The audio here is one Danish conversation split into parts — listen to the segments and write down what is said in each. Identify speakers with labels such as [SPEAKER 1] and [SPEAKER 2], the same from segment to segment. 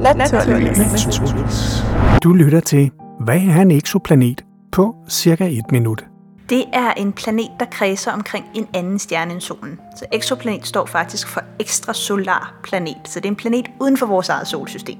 [SPEAKER 1] Naturligvis. Du lytter til, hvad er en eksoplanet på cirka et minut.
[SPEAKER 2] Det er en planet, der kredser omkring en anden stjerne end solen. Så eksoplanet står faktisk for ekstrasolar planet, så det er en planet uden for vores eget solsystem.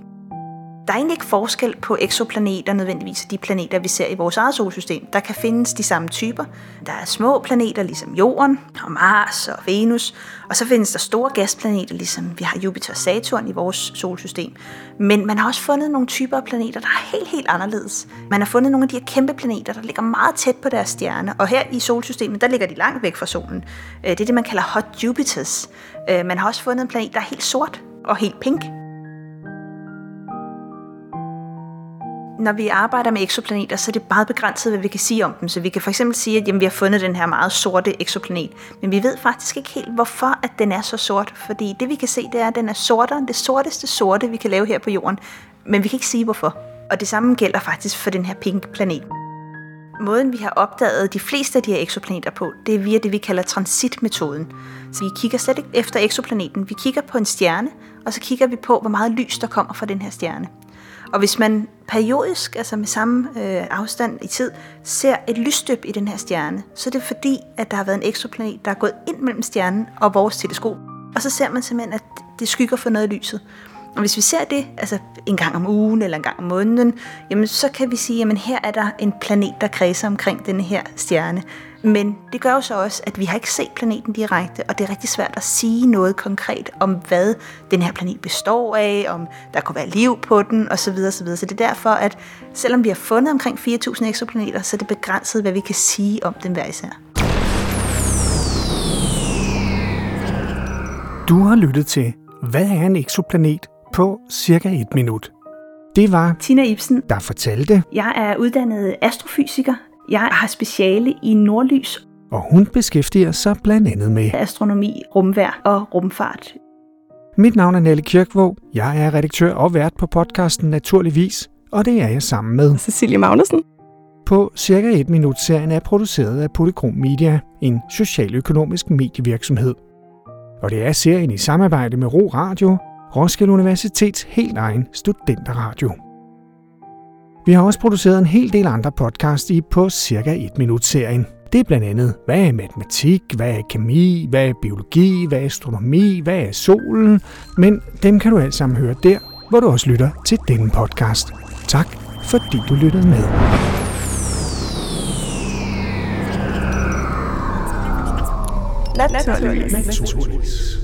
[SPEAKER 2] Der er egentlig ikke forskel på eksoplaneter nødvendigvis de planeter, vi ser i vores eget solsystem. Der kan findes de samme typer. Der er små planeter ligesom Jorden og Mars og Venus, og så findes der store gasplaneter ligesom vi har Jupiter og Saturn i vores solsystem. Men man har også fundet nogle typer af planeter, der er helt, helt anderledes. Man har fundet nogle af de her kæmpe planeter, der ligger meget tæt på deres stjerne, og her i solsystemet, der ligger de langt væk fra solen. Øh, det er det, man kalder hot Jupiters. Øh, man har også fundet en planet, der er helt sort og helt pink. Når vi arbejder med eksoplaneter, så er det meget begrænset, hvad vi kan sige om dem. Så vi kan for eksempel sige, at jamen, vi har fundet den her meget sorte eksoplanet, men vi ved faktisk ikke helt, hvorfor at den er så sort. Fordi det vi kan se, det er, at den er sortere, det sorteste sorte, vi kan lave her på jorden. Men vi kan ikke sige, hvorfor. Og det samme gælder faktisk for den her pink planet. Måden, vi har opdaget de fleste af de her eksoplaneter på, det er via det, vi kalder transitmetoden. Så vi kigger slet ikke efter eksoplaneten. Vi kigger på en stjerne, og så kigger vi på, hvor meget lys der kommer fra den her stjerne. Og hvis man periodisk, altså med samme øh, afstand i tid, ser et lysstøb i den her stjerne, så er det fordi, at der har været en eksoplanet, der er gået ind mellem stjernen og vores teleskop. Og så ser man simpelthen, at det skygger for noget af lyset. Og hvis vi ser det altså en gang om ugen eller en gang om måneden, jamen så kan vi sige, at her er der en planet, der kredser omkring denne her stjerne. Men det gør jo så også, at vi har ikke set planeten direkte, og det er rigtig svært at sige noget konkret om, hvad den her planet består af, om der kunne være liv på den, osv. osv. Så det er derfor, at selvom vi har fundet omkring 4.000 eksoplaneter, så er det begrænset, hvad vi kan sige om dem hver især.
[SPEAKER 1] Du har lyttet til, hvad er en eksoplanet på cirka et minut. Det var
[SPEAKER 2] Tina Ibsen,
[SPEAKER 1] der fortalte.
[SPEAKER 2] Jeg er uddannet astrofysiker. Jeg har speciale i nordlys.
[SPEAKER 1] Og hun beskæftiger sig blandt andet med
[SPEAKER 2] astronomi, rumvær og rumfart.
[SPEAKER 1] Mit navn er Nelle Kirkvåg. Jeg er redaktør og vært på podcasten Naturligvis, og det er jeg sammen med
[SPEAKER 3] Cecilie Magnussen.
[SPEAKER 1] På cirka et minut serien er produceret af Polychrom Media, en socialøkonomisk medievirksomhed. Og det er serien i samarbejde med Ro Radio, Roskilde Universitets helt egen studenterradio. Vi har også produceret en hel del andre podcast i på cirka et minut serien. Det er blandt andet, hvad er matematik, hvad er kemi, hvad er biologi, hvad er astronomi, hvad er solen, men dem kan du alt sammen høre der, hvor du også lytter til denne podcast. Tak, fordi du lyttede med.
[SPEAKER 3] Naturligvis.
[SPEAKER 1] Naturligvis.